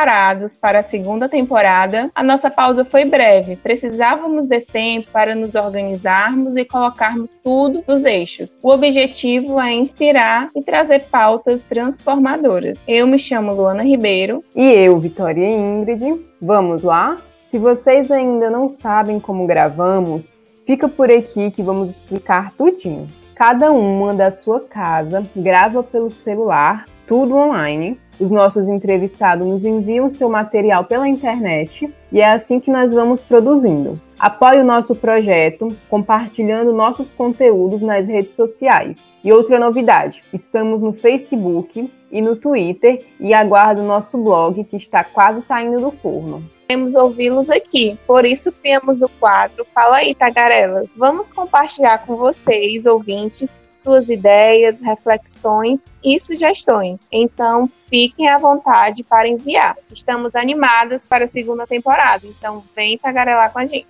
preparados para a segunda temporada? A nossa pausa foi breve. Precisávamos desse tempo para nos organizarmos e colocarmos tudo nos eixos. O objetivo é inspirar e trazer pautas transformadoras. Eu me chamo Luana Ribeiro. E eu, Vitória Ingrid. Vamos lá? Se vocês ainda não sabem como gravamos, fica por aqui que vamos explicar tudinho. Cada uma da sua casa grava pelo celular, tudo online. Os nossos entrevistados nos enviam seu material pela internet e é assim que nós vamos produzindo. Apoie o nosso projeto compartilhando nossos conteúdos nas redes sociais. E outra novidade, estamos no Facebook e no Twitter e aguardo o nosso blog que está quase saindo do forno queremos ouvi-los aqui. Por isso criamos o quadro Fala aí, Tagarelas. Vamos compartilhar com vocês, ouvintes, suas ideias, reflexões e sugestões. Então, fiquem à vontade para enviar. Estamos animadas para a segunda temporada, então vem tagarelar com a gente.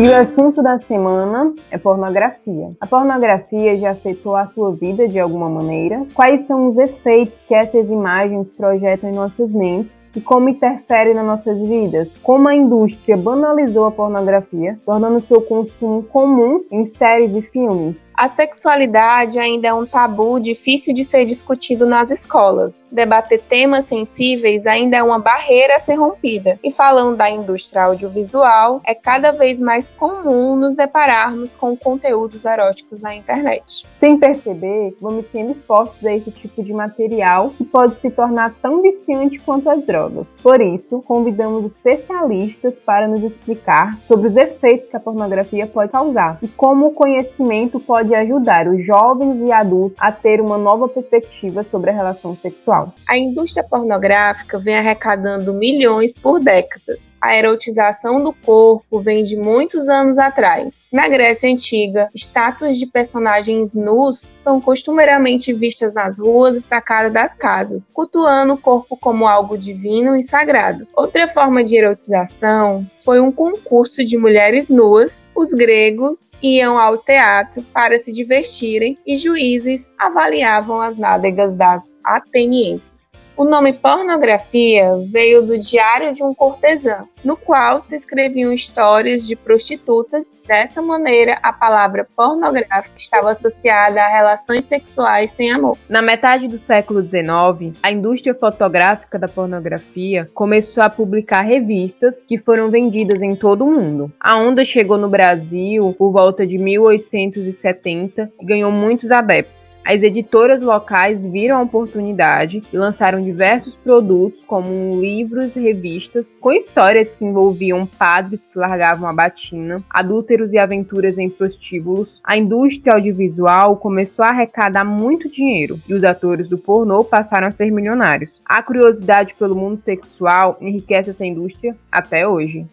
E o assunto da semana é pornografia. A pornografia já afetou a sua vida de alguma maneira? Quais são os efeitos que essas imagens projetam em nossas mentes e como interferem nas nossas vidas? Como a indústria banalizou a pornografia, tornando seu consumo comum em séries e filmes? A sexualidade ainda é um tabu difícil de ser discutido nas escolas. Debater temas sensíveis ainda é uma barreira a ser rompida. E falando da indústria audiovisual, é cada vez mais comum nos depararmos com conteúdos eróticos na internet. Sem perceber, vamos sendo expostos a esse tipo de material que pode se tornar tão viciante quanto as drogas. Por isso, convidamos especialistas para nos explicar sobre os efeitos que a pornografia pode causar e como o conhecimento pode ajudar os jovens e adultos a ter uma nova perspectiva sobre a relação sexual. A indústria pornográfica vem arrecadando milhões por décadas. A erotização do corpo vem de muitos muitos anos atrás. Na Grécia Antiga, estátuas de personagens nus são costumeiramente vistas nas ruas e sacadas das casas, cultuando o corpo como algo divino e sagrado. Outra forma de erotização foi um concurso de mulheres nuas. Os gregos iam ao teatro para se divertirem e juízes avaliavam as nádegas das atenienses. O nome pornografia veio do Diário de um Cortesã, no qual se escreviam histórias de prostitutas. Dessa maneira, a palavra pornográfica estava associada a relações sexuais sem amor. Na metade do século XIX, a indústria fotográfica da pornografia começou a publicar revistas que foram vendidas em todo o mundo. A onda chegou no Brasil por volta de 1870 e ganhou muitos adeptos. As editoras locais viram a oportunidade e lançaram diversos produtos, como livros revistas, com histórias que envolviam padres que largavam a batina, adúlteros e aventuras em prostíbulos. A indústria audiovisual começou a arrecadar muito dinheiro e os atores do pornô passaram a ser milionários. A curiosidade pelo mundo sexual enriquece essa indústria até hoje.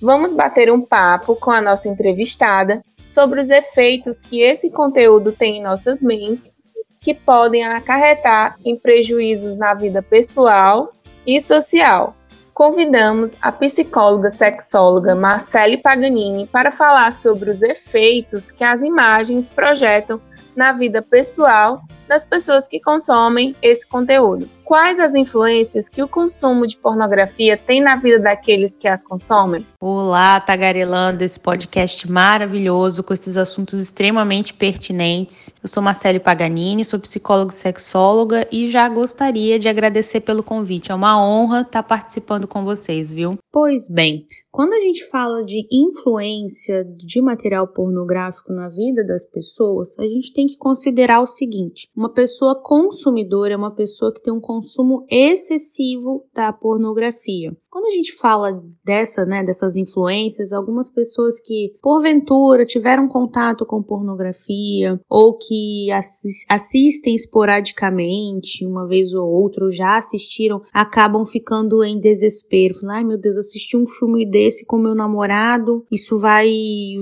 Vamos bater um papo com a nossa entrevistada sobre os efeitos que esse conteúdo tem em nossas mentes, que podem acarretar em prejuízos na vida pessoal e social. Convidamos a psicóloga sexóloga Marcele Paganini para falar sobre os efeitos que as imagens projetam na vida pessoal das pessoas que consomem esse conteúdo. Quais as influências que o consumo de pornografia tem na vida daqueles que as consomem? Olá, tagarelando esse podcast maravilhoso com esses assuntos extremamente pertinentes. Eu sou Marcele Paganini, sou psicóloga e sexóloga e já gostaria de agradecer pelo convite. É uma honra estar participando com vocês, viu? Pois bem, quando a gente fala de influência de material pornográfico na vida das pessoas, a gente tem que considerar o seguinte: Uma pessoa consumidora é uma pessoa que tem um consumo excessivo da pornografia. Quando a gente fala dessa, né, dessas influências, algumas pessoas que porventura tiveram contato com pornografia ou que assistem esporadicamente, uma vez ou outra, ou já assistiram, acabam ficando em desespero. Falam, ai meu Deus, assisti um filme desse com meu namorado, isso vai,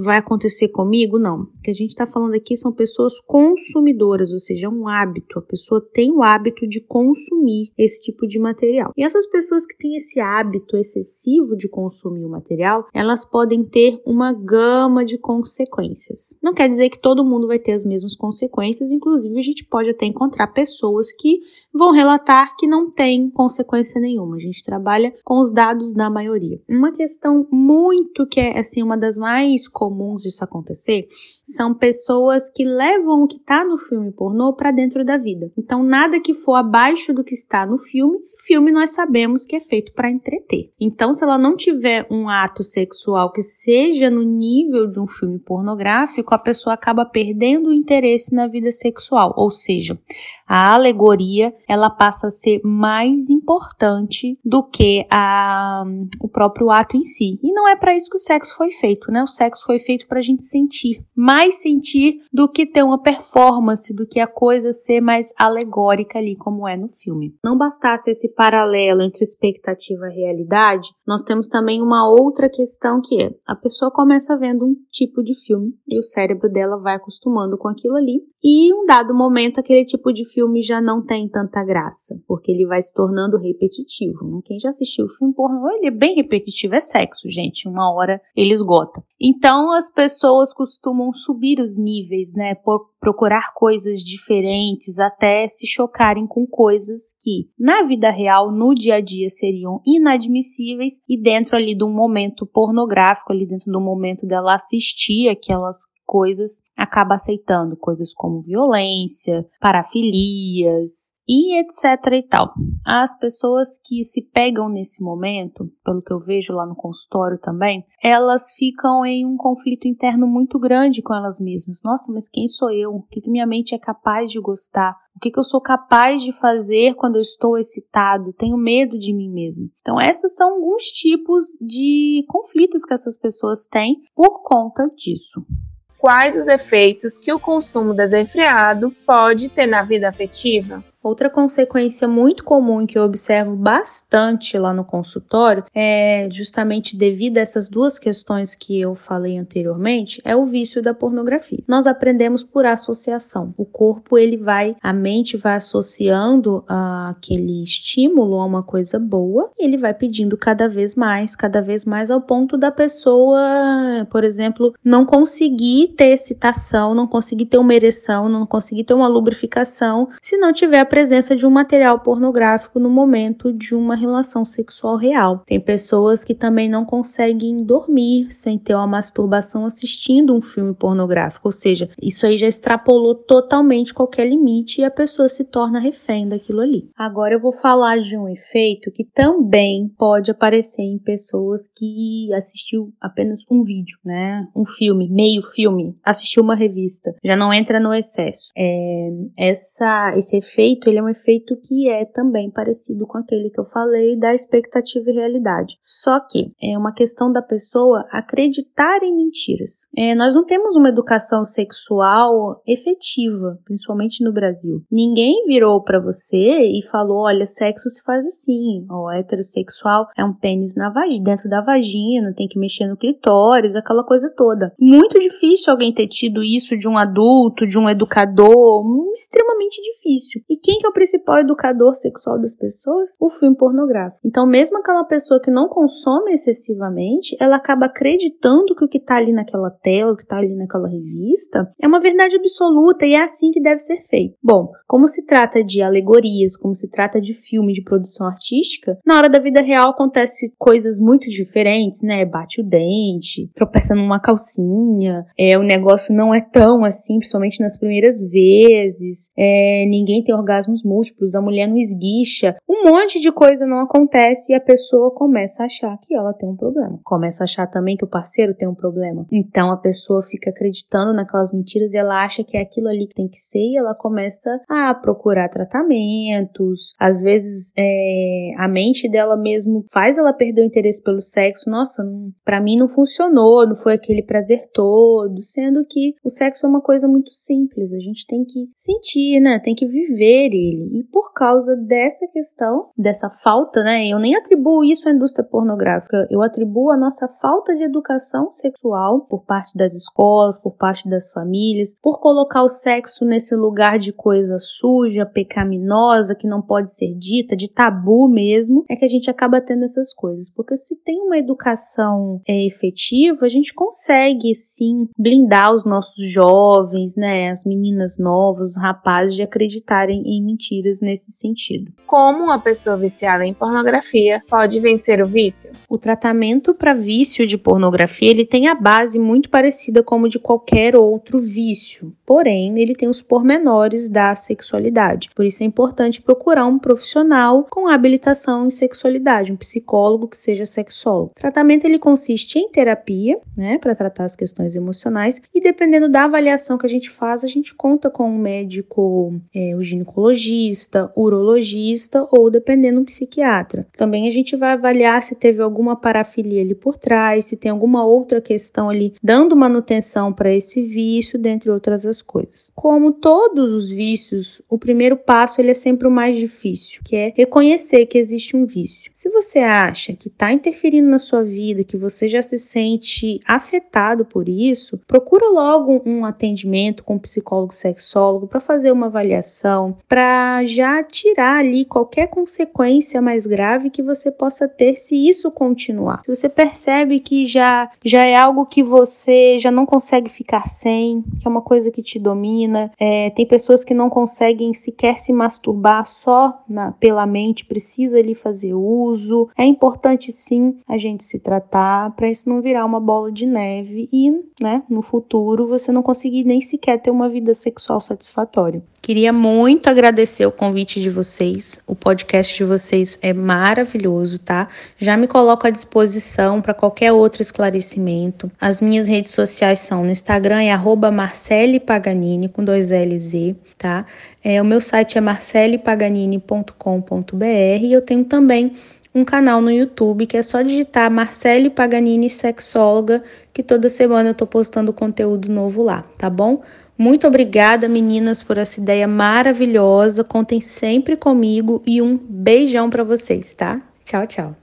vai acontecer comigo? Não. O que a gente está falando aqui são pessoas consumidoras, ou seja, é hábito. A pessoa tem o hábito de consumir esse tipo de material. E essas pessoas que têm esse hábito, hábito excessivo de consumir o material, elas podem ter uma gama de consequências. Não quer dizer que todo mundo vai ter as mesmas consequências, inclusive a gente pode até encontrar pessoas que vão relatar que não tem consequência nenhuma. A gente trabalha com os dados da maioria. Uma questão muito que é assim uma das mais comuns disso acontecer são pessoas que levam o que está no filme pornô para dentro da vida. Então nada que for abaixo do que está no filme, filme nós sabemos que é feito para entreter. Então se ela não tiver um ato sexual que seja no nível de um filme pornográfico, a pessoa acaba perdendo o interesse na vida sexual, ou seja, a alegoria ela passa a ser mais importante do que a, o próprio ato em si. E não é para isso que o sexo foi feito, né? O sexo foi feito para a gente sentir, mais sentir do que ter uma performance, do que a coisa ser mais alegórica ali, como é no filme. Não bastasse esse paralelo entre expectativa e realidade, nós temos também uma outra questão que é: a pessoa começa vendo um tipo de filme e o cérebro dela vai acostumando com aquilo ali, e em um dado momento aquele tipo de filme já não tem tanta graça, porque ele vai se tornando repetitivo. Né? Quem já assistiu o filme pornô, ele é bem repetitivo, é sexo, gente. Uma hora ele esgota. Então as pessoas costumam subir os níveis, né? Por procurar coisas diferentes até se chocarem com coisas que na vida real, no dia a dia, seriam inadmissíveis e dentro ali de um momento pornográfico, ali dentro do momento dela assistir aquelas coisas, acaba aceitando coisas como violência, parafilias e etc e tal. As pessoas que se pegam nesse momento, pelo que eu vejo lá no consultório também, elas ficam em um conflito interno muito grande com elas mesmas. Nossa, mas quem sou eu? O que, que minha mente é capaz de gostar? O que, que eu sou capaz de fazer quando eu estou excitado? Tenho medo de mim mesmo. Então, esses são alguns tipos de conflitos que essas pessoas têm por conta disso quais os efeitos que o consumo desenfreado pode ter na vida afetiva? Outra consequência muito comum que eu observo bastante lá no consultório é justamente devido a essas duas questões que eu falei anteriormente, é o vício da pornografia. Nós aprendemos por associação. O corpo ele vai, a mente vai associando uh, aquele estímulo a uma coisa boa ele vai pedindo cada vez mais, cada vez mais ao ponto da pessoa, por exemplo, não conseguir ter excitação, não conseguir ter uma ereção, não conseguir ter uma lubrificação se não tiver presença de um material pornográfico no momento de uma relação sexual real. Tem pessoas que também não conseguem dormir sem ter uma masturbação assistindo um filme pornográfico, ou seja, isso aí já extrapolou totalmente qualquer limite e a pessoa se torna refém daquilo ali. Agora eu vou falar de um efeito que também pode aparecer em pessoas que assistiu apenas um vídeo, né? Um filme, meio filme, assistiu uma revista, já não entra no excesso. É, essa, esse efeito efeito, ele é um efeito que é também parecido com aquele que eu falei da expectativa e realidade. Só que é uma questão da pessoa acreditar em mentiras. É, nós não temos uma educação sexual efetiva, principalmente no Brasil. Ninguém virou para você e falou: olha, sexo se faz assim, o heterossexual é um pênis na vagina, dentro da vagina, tem que mexer no clitóris, aquela coisa toda. Muito difícil alguém ter tido isso de um adulto, de um educador, extremamente difícil. E quem que é o principal educador sexual das pessoas? O filme pornográfico. Então, mesmo aquela pessoa que não consome excessivamente, ela acaba acreditando que o que está ali naquela tela, o que está ali naquela revista, é uma verdade absoluta e é assim que deve ser feito. Bom, como se trata de alegorias, como se trata de filme de produção artística, na hora da vida real acontece coisas muito diferentes, né? Bate o dente, tropeça numa calcinha, é, o negócio não é tão assim, principalmente nas primeiras vezes, é, ninguém tem orgasmo orgasmos múltiplos, a mulher não esguicha, um monte de coisa não acontece e a pessoa começa a achar que ela tem um problema. Começa a achar também que o parceiro tem um problema. Então a pessoa fica acreditando naquelas mentiras e ela acha que é aquilo ali que tem que ser e ela começa a procurar tratamentos. Às vezes é, a mente dela mesmo faz ela perder o interesse pelo sexo. Nossa, para mim não funcionou, não foi aquele prazer todo, sendo que o sexo é uma coisa muito simples. A gente tem que sentir, né? Tem que viver ele. E por causa dessa questão, dessa falta, né? Eu nem atribuo isso à indústria pornográfica, eu atribuo a nossa falta de educação sexual por parte das escolas, por parte das famílias, por colocar o sexo nesse lugar de coisa suja, pecaminosa, que não pode ser dita, de tabu mesmo, é que a gente acaba tendo essas coisas. Porque se tem uma educação é, efetiva, a gente consegue sim blindar os nossos jovens, né? As meninas novas, os rapazes de acreditarem em mentiras nesse sentido. Como uma pessoa viciada em pornografia pode vencer o vício? O tratamento para vício de pornografia ele tem a base muito parecida como de qualquer outro vício, porém ele tem os pormenores da sexualidade. Por isso é importante procurar um profissional com habilitação em sexualidade, um psicólogo que seja sexólogo. O tratamento ele consiste em terapia, né, para tratar as questões emocionais e dependendo da avaliação que a gente faz, a gente conta com um médico, é, o ginecologista, urologista ou dependendo um psiquiatra. Também a gente vai avaliar se teve alguma parafilia ali por trás, se tem alguma outra questão ali dando manutenção para esse vício, dentre outras as coisas. Como todos os vícios, o primeiro passo ele é sempre o mais difícil, que é reconhecer que existe um vício. Se você acha que está interferindo na sua vida, que você já se sente afetado por isso, procura logo um atendimento com um psicólogo sexólogo para fazer uma avaliação, para já tirar ali qualquer consequência mais grave que você possa ter se isso continuar. Se você percebe que já já é algo que você já não consegue ficar sem, que é uma coisa que te domina, é, tem pessoas que não conseguem sequer se masturbar só na, pela mente, precisa ali fazer uso. É importante sim a gente se tratar para isso não virar uma bola de neve e, né, no futuro você não conseguir nem sequer ter uma vida sexual satisfatória. Queria muito agradecer o convite de vocês. O podcast de vocês é maravilhoso, tá? Já me coloco à disposição para qualquer outro esclarecimento. As minhas redes sociais são no Instagram é @marcelepaganini com dois Lz, tá? É, o meu site é marcelepaganini.com.br e eu tenho também um canal no YouTube que é só digitar Marcele Paganini Sexóloga, que toda semana eu tô postando conteúdo novo lá, tá bom? Muito obrigada, meninas, por essa ideia maravilhosa. Contem sempre comigo e um beijão para vocês, tá? Tchau, tchau.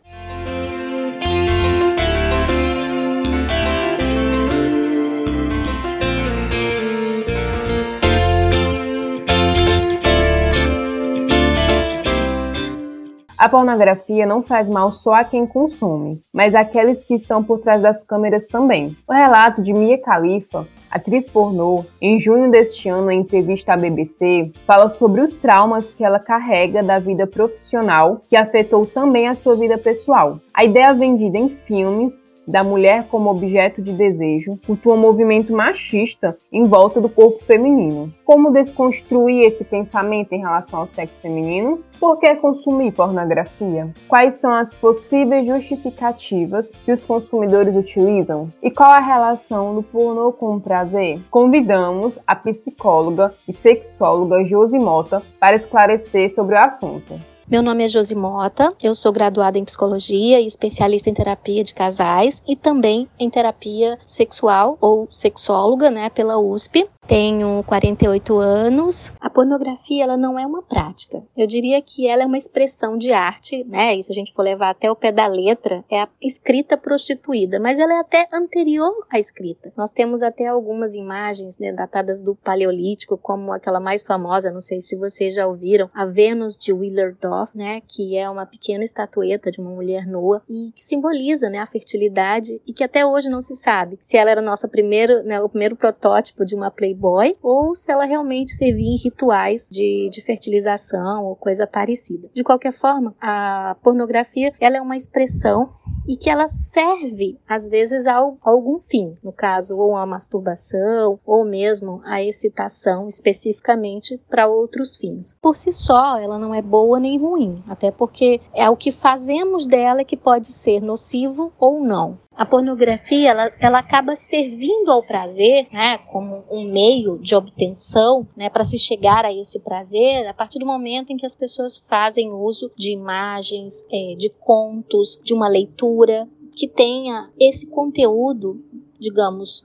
A pornografia não faz mal só a quem consome, mas àqueles que estão por trás das câmeras também. O relato de Mia Khalifa, atriz pornô, em junho deste ano, em entrevista à BBC, fala sobre os traumas que ela carrega da vida profissional, que afetou também a sua vida pessoal. A ideia vendida em filmes da mulher como objeto de desejo, cultua um movimento machista em volta do corpo feminino. Como desconstruir esse pensamento em relação ao sexo feminino? Por que consumir pornografia? Quais são as possíveis justificativas que os consumidores utilizam? E qual a relação do pornô com o prazer? Convidamos a psicóloga e sexóloga Josi Mota para esclarecer sobre o assunto. Meu nome é Josi Mota, eu sou graduada em psicologia e especialista em terapia de casais e também em terapia sexual ou sexóloga, né, pela USP. Tenho 48 anos. A pornografia ela não é uma prática. Eu diria que ela é uma expressão de arte, né? E se a gente for levar até o pé da letra, é a escrita prostituída, mas ela é até anterior à escrita. Nós temos até algumas imagens né, datadas do Paleolítico, como aquela mais famosa, não sei se vocês já ouviram, a Vênus de Willerdorf, né? Que é uma pequena estatueta de uma mulher nua e que simboliza, né, a fertilidade e que até hoje não se sabe se ela era nossa primeiro, né, o primeiro protótipo de uma play Playboy ou se ela realmente servia em rituais de, de fertilização ou coisa parecida. De qualquer forma, a pornografia ela é uma expressão e que ela serve às vezes a algum fim, no caso ou a masturbação ou mesmo a excitação especificamente para outros fins. Por si só, ela não é boa nem ruim, até porque é o que fazemos dela que pode ser nocivo ou não. A pornografia ela, ela acaba servindo ao prazer, né, como um meio de obtenção, né, para se chegar a esse prazer, a partir do momento em que as pessoas fazem uso de imagens, é, de contos, de uma leitura que tenha esse conteúdo digamos,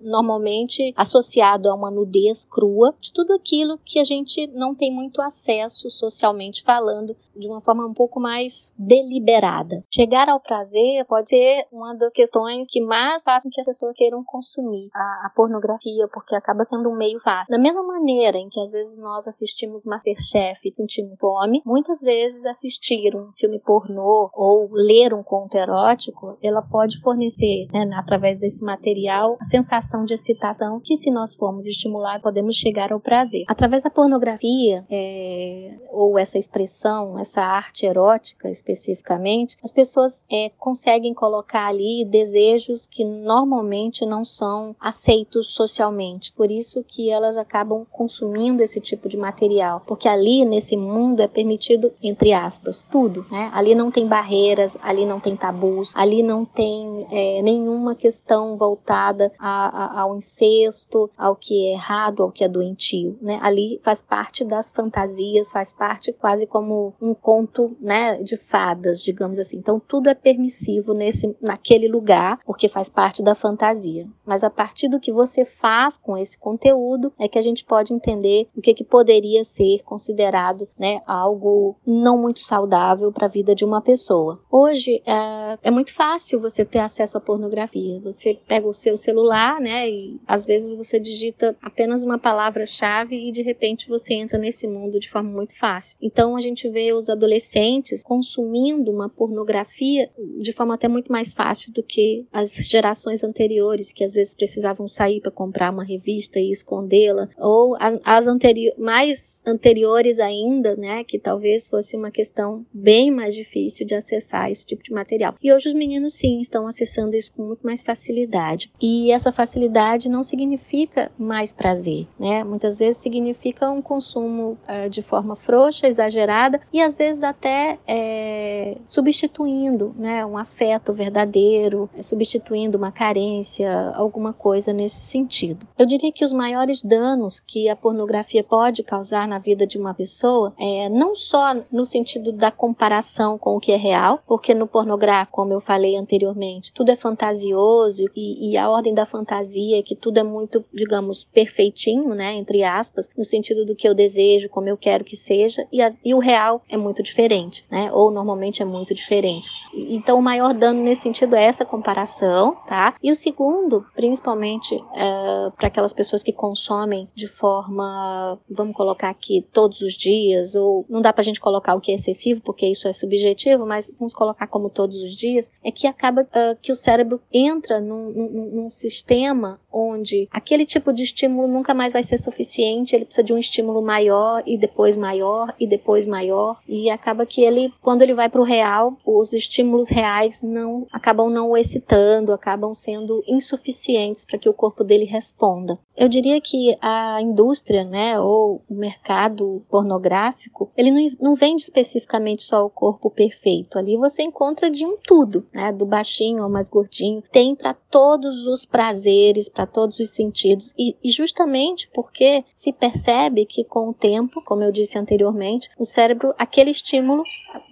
normalmente associado a uma nudez crua, de tudo aquilo que a gente não tem muito acesso socialmente falando de uma forma um pouco mais deliberada. Chegar ao prazer pode ser uma das questões que mais fazem que as pessoas queiram consumir a, a pornografia, porque acaba sendo um meio fácil. Da mesma maneira em que às vezes nós assistimos Masterchef e sentimos fome, muitas vezes assistir um filme pornô ou ler um conto erótico, ela pode fornecer, né, através desse material, a sensação de excitação que, se nós formos estimulados, podemos chegar ao prazer. Através da pornografia, é, ou essa expressão, essa arte erótica especificamente, as pessoas é, conseguem colocar ali desejos que normalmente não são aceitos socialmente. Por isso que elas acabam consumindo esse tipo de material, porque ali nesse mundo é permitido, entre aspas, tudo. Né? Ali não tem barreiras, ali não tem tabus, ali não tem é, nenhuma questão voltada a, a, ao incesto, ao que é errado, ao que é doentio. Né? Ali faz parte das fantasias, faz parte quase como um um conto, né, de fadas, digamos assim. Então tudo é permissivo nesse naquele lugar, porque faz parte da fantasia. Mas a partir do que você faz com esse conteúdo é que a gente pode entender o que, que poderia ser considerado, né, algo não muito saudável para a vida de uma pessoa. Hoje é, é muito fácil você ter acesso à pornografia. Você pega o seu celular, né, e às vezes você digita apenas uma palavra-chave e de repente você entra nesse mundo de forma muito fácil. Então a gente vê os os adolescentes consumindo uma pornografia de forma até muito mais fácil do que as gerações anteriores, que às vezes precisavam sair para comprar uma revista e escondê-la, ou as anteri mais anteriores ainda, né, que talvez fosse uma questão bem mais difícil de acessar esse tipo de material. E hoje os meninos sim estão acessando isso com muito mais facilidade. E essa facilidade não significa mais prazer, né? Muitas vezes significa um consumo uh, de forma frouxa, exagerada e às vezes até é, substituindo né, um afeto verdadeiro, é, substituindo uma carência, alguma coisa nesse sentido. Eu diria que os maiores danos que a pornografia pode causar na vida de uma pessoa é não só no sentido da comparação com o que é real, porque no pornográfico, como eu falei anteriormente, tudo é fantasioso e, e a ordem da fantasia é que tudo é muito, digamos, perfeitinho, né, entre aspas, no sentido do que eu desejo, como eu quero que seja, e, a, e o real é muito diferente, né? Ou normalmente é muito diferente. Então, o maior dano nesse sentido é essa comparação, tá? E o segundo, principalmente é, para aquelas pessoas que consomem de forma, vamos colocar aqui, todos os dias, ou não dá para a gente colocar o que é excessivo, porque isso é subjetivo, mas vamos colocar como todos os dias, é que acaba uh, que o cérebro entra num, num, num sistema onde aquele tipo de estímulo nunca mais vai ser suficiente, ele precisa de um estímulo maior e depois maior e depois maior e acaba que ele, quando ele vai para o real, os estímulos reais não acabam não o excitando, acabam sendo insuficientes para que o corpo dele responda. Eu diria que a indústria, né, ou o mercado pornográfico, ele não, não vende especificamente só o corpo perfeito. Ali você encontra de um tudo, né, do baixinho ao mais gordinho, tem para todos os prazeres, para todos os sentidos e, e justamente porque se percebe que com o tempo, como eu disse anteriormente, o cérebro aquele estímulo,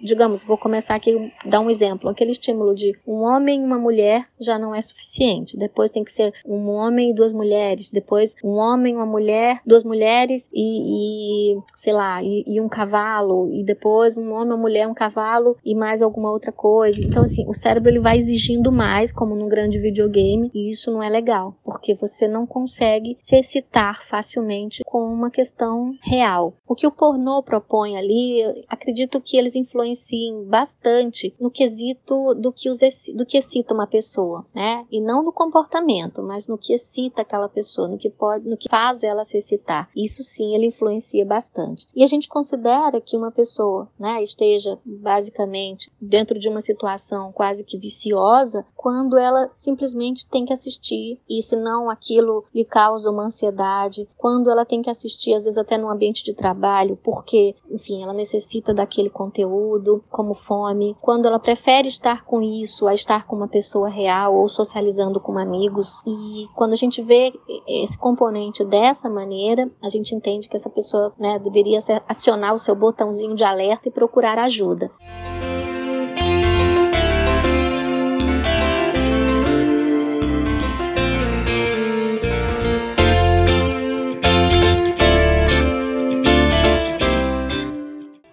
digamos, vou começar aqui dar um exemplo, aquele estímulo de um homem e uma mulher já não é suficiente. Depois tem que ser um homem e duas mulheres, depois um homem, uma mulher, duas mulheres e, e sei lá, e, e, um cavalo, e depois um homem, uma mulher, um cavalo e mais alguma outra coisa. Então assim, o cérebro ele vai exigindo mais, como num grande videogame, e isso não é legal, porque você não consegue se excitar facilmente com uma questão real. O que o pornô propõe ali, acredito acredito que eles influenciem bastante no quesito do que, os, do que excita uma pessoa, né? E não no comportamento, mas no que excita aquela pessoa, no que pode, no que faz ela se excitar. Isso sim, ele influencia bastante. E a gente considera que uma pessoa, né, esteja basicamente dentro de uma situação quase que viciosa quando ela simplesmente tem que assistir e se não aquilo lhe causa uma ansiedade, quando ela tem que assistir às vezes até no ambiente de trabalho, porque, enfim, ela necessita daquele conteúdo, como fome, quando ela prefere estar com isso a estar com uma pessoa real ou socializando com amigos. E quando a gente vê esse componente dessa maneira, a gente entende que essa pessoa né, deveria acionar o seu botãozinho de alerta e procurar ajuda.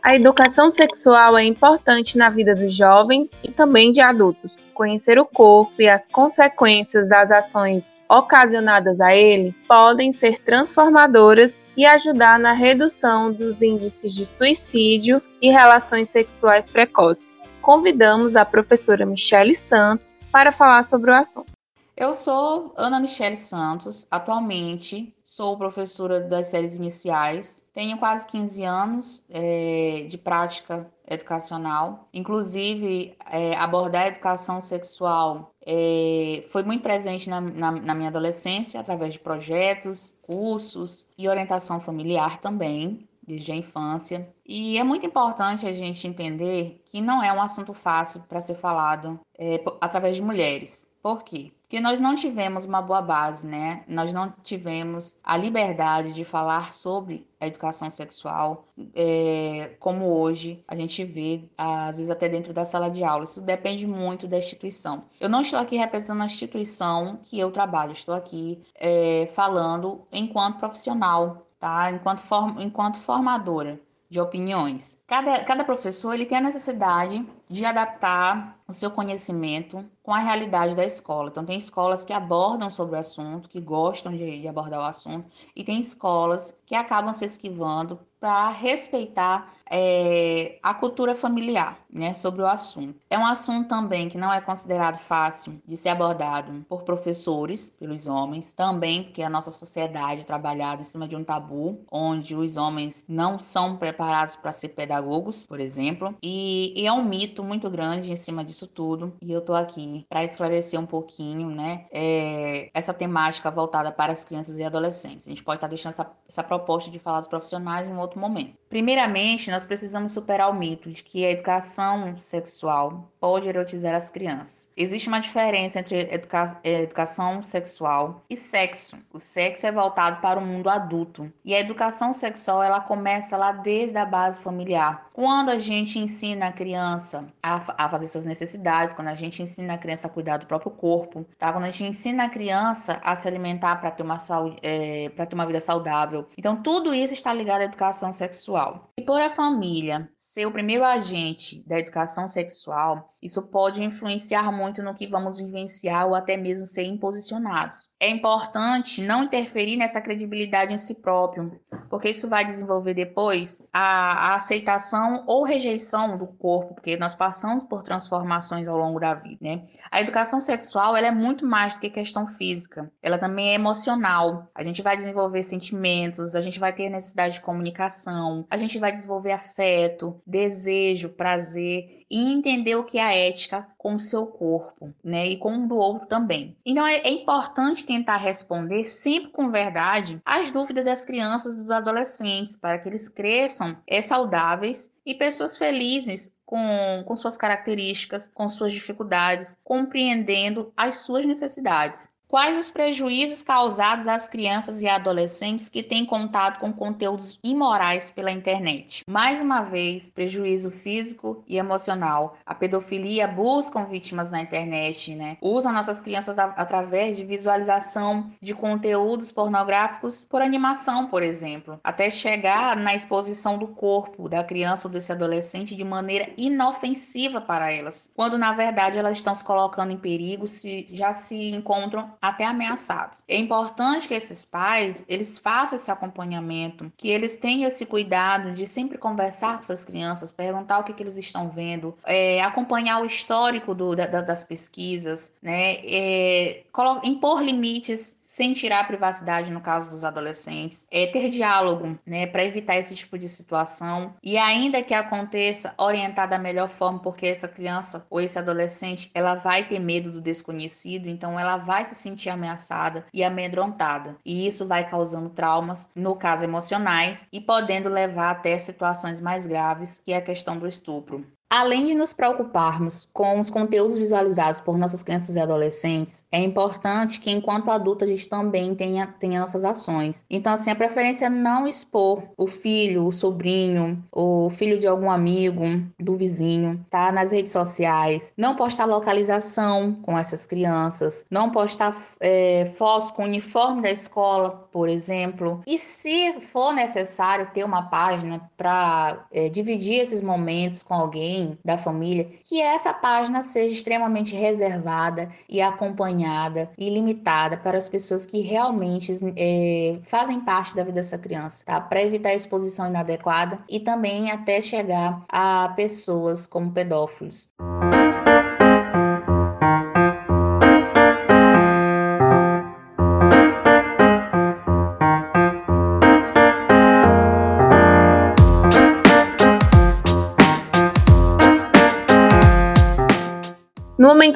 A educação sexual é importante na vida dos jovens e também de adultos. Conhecer o corpo e as consequências das ações ocasionadas a ele podem ser transformadoras e ajudar na redução dos índices de suicídio e relações sexuais precoces. Convidamos a professora Michele Santos para falar sobre o assunto. Eu sou Ana Michele Santos, atualmente sou professora das séries iniciais, tenho quase 15 anos é, de prática educacional, inclusive é, abordar a educação sexual é, foi muito presente na, na, na, minha adolescência, através de projetos, cursos e orientação familiar também, desde a infância. E é muito importante a gente entender que não é um assunto fácil para ser falado é, através de mulheres. Por quê? Porque nós não tivemos uma boa base, né? Nós não tivemos a liberdade de falar sobre a educação sexual, é, como hoje a gente vê, às vezes até dentro da sala de aula. Isso depende muito da instituição. Eu não estou aqui representando a instituição que eu trabalho, estou aqui é, falando enquanto profissional, tá? Enquanto, form enquanto formadora de opiniões. Cada, cada professor ele tem a necessidade de adaptar o seu conhecimento com a realidade da escola. Então, tem escolas que abordam sobre o assunto, que gostam de, de abordar o assunto, e tem escolas que acabam se esquivando para respeitar é, a cultura familiar né, sobre o assunto. É um assunto também que não é considerado fácil de ser abordado por professores, pelos homens, também porque a nossa sociedade é trabalhada em cima de um tabu, onde os homens não são preparados para ser pedagogos, por exemplo, e, e, é um mito muito grande em cima disso tudo, e eu tô aqui para esclarecer um pouquinho, né, é, essa temática voltada para as crianças e adolescentes. A gente pode estar tá deixando essa, essa proposta de falar dos profissionais em um outro momento. Primeiramente, nós precisamos superar o mito de que a educação sexual pode erotizar as crianças. Existe uma diferença entre educa educação sexual e sexo. O sexo é voltado para o mundo adulto e a educação sexual ela começa lá desde a base familiar. Quando a gente ensina a criança a, a fazer suas necessidades, quando a gente ensina a criança a cuidar do próprio corpo, tá? Quando a gente ensina a criança a se alimentar para ter uma saúde, é, para ter uma vida saudável. Então tudo isso está ligado à educação sexual. E por a família ser o primeiro agente da educação sexual, isso pode influenciar muito no que vamos vivenciar ou até mesmo ser imposicionados. É importante não interferir nessa credibilidade em si próprio, porque isso vai desenvolver depois a, a aceitação ou rejeição do corpo, porque nós passamos por transformações ao longo da vida, né? A educação sexual, ela é muito mais do que questão física, ela também é emocional. A gente vai desenvolver sentimentos, a gente vai ter necessidade de comunicação, a gente vai desenvolver afeto, desejo, prazer e entender o que é a ética com o seu corpo, né? E com o do outro também. Então é, é importante tentar responder sempre com verdade as dúvidas das crianças e dos adolescentes para que eles cresçam é, saudáveis e pessoas felizes com, com suas características, com suas dificuldades, compreendendo as suas necessidades. Quais os prejuízos causados às crianças e adolescentes que têm contato com conteúdos imorais pela internet? Mais uma vez, prejuízo físico e emocional. A pedofilia buscam vítimas na internet, né? Usam nossas crianças através de visualização de conteúdos pornográficos por animação, por exemplo, até chegar na exposição do corpo da criança ou desse adolescente de maneira inofensiva para elas, quando na verdade elas estão se colocando em perigo se já se encontram até ameaçados. É importante que esses pais, eles façam esse acompanhamento, que eles tenham esse cuidado de sempre conversar com suas crianças, perguntar o que, que eles estão vendo, é, acompanhar o histórico do, da, das pesquisas, né? É, impor limites sem tirar a privacidade no caso dos adolescentes, é ter diálogo, né, para evitar esse tipo de situação e ainda que aconteça orientar da melhor forma, porque essa criança ou esse adolescente, ela vai ter medo do desconhecido, então ela vai se sentir ameaçada e amedrontada. E isso vai causando traumas, no caso emocionais, e podendo levar até situações mais graves, que é a questão do estupro. Além de nos preocuparmos com os conteúdos visualizados por nossas crianças e adolescentes, é importante que, enquanto adulto, a gente também tenha, tenha nossas ações. Então, assim, a preferência é não expor o filho, o sobrinho, o filho de algum amigo, do vizinho, tá? Nas redes sociais. Não postar localização com essas crianças. Não postar é, fotos com o uniforme da escola, por exemplo. E se for necessário ter uma página para é, dividir esses momentos com alguém, da família, que essa página seja extremamente reservada e acompanhada e limitada para as pessoas que realmente é, fazem parte da vida dessa criança, tá? Para evitar exposição inadequada e também até chegar a pessoas como pedófilos.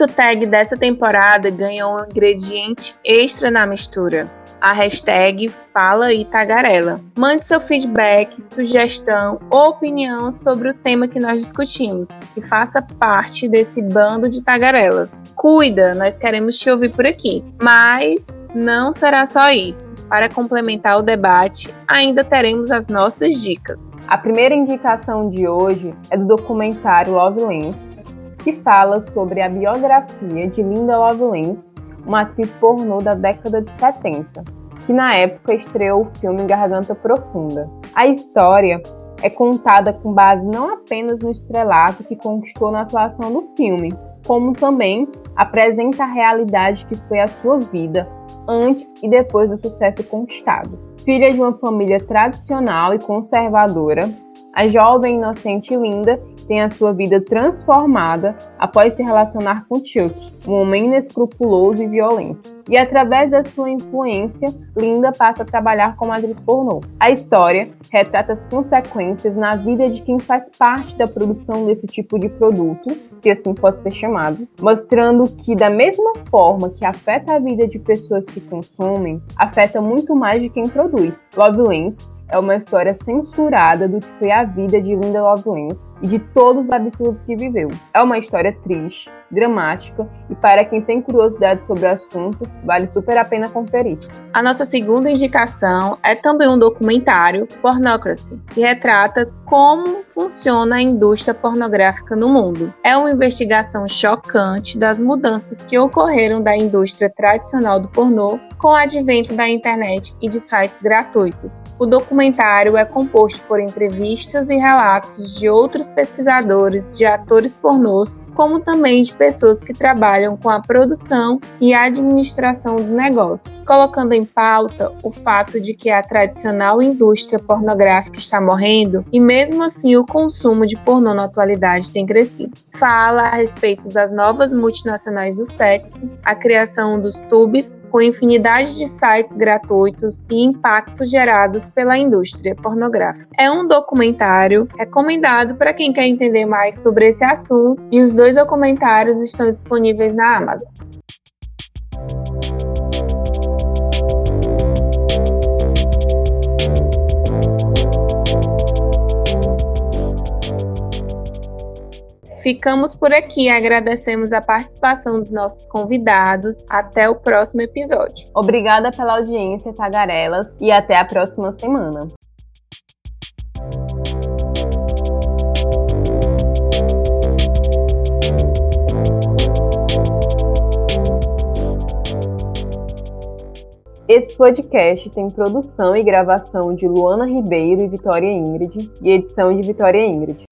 Momento tag dessa temporada ganhou um ingrediente extra na mistura. A hashtag Fala e Tagarela. Mande seu feedback, sugestão ou opinião sobre o tema que nós discutimos e faça parte desse bando de tagarelas. Cuida, nós queremos te ouvir por aqui. Mas não será só isso. Para complementar o debate, ainda teremos as nossas dicas. A primeira indicação de hoje é do documentário Love Lens, que fala sobre a biografia de Linda Lovelace, uma atriz pornô da década de 70, que na época estreou o filme Garganta Profunda. A história é contada com base não apenas no estrelato que conquistou na atuação do filme, como também apresenta a realidade que foi a sua vida antes e depois do sucesso conquistado. Filha de uma família tradicional e conservadora, a jovem inocente Linda tem a sua vida transformada após se relacionar com Chuck, um homem inescrupuloso e violento. E através da sua influência, Linda passa a trabalhar como atriz pornô. A história retrata as consequências na vida de quem faz parte da produção desse tipo de produto, se assim pode ser chamado, mostrando que da mesma forma que afeta a vida de pessoas que consomem, afeta muito mais de quem produz. Love Lens é uma história censurada do que foi a vida de Linda Lovelace e de todos os absurdos que viveu. É uma história triste, dramática e para quem tem curiosidade sobre o assunto, vale super a pena conferir. A nossa segunda indicação é também um documentário, Pornocracy, que retrata como funciona a indústria pornográfica no mundo. É uma investigação chocante das mudanças que ocorreram da indústria tradicional do pornô com o advento da internet e de sites gratuitos. O documentário é composto por entrevistas e relatos de outros pesquisadores de atores pornôs, como também de pessoas que trabalham com a produção e administração do negócio, colocando em pauta o fato de que a tradicional indústria pornográfica está morrendo e mesmo assim o consumo de pornô na atualidade tem crescido. Fala a respeito das novas multinacionais do sexo, a criação dos tubes com infinidade de sites gratuitos e impactos gerados pela indústria pornográfica. É um documentário recomendado para quem quer entender mais sobre esse assunto e os dois documentários estão disponíveis na Amazon. Ficamos por aqui, agradecemos a participação dos nossos convidados. Até o próximo episódio. Obrigada pela audiência, Tagarelas, e até a próxima semana. Esse podcast tem produção e gravação de Luana Ribeiro e Vitória Ingrid e edição de Vitória Ingrid.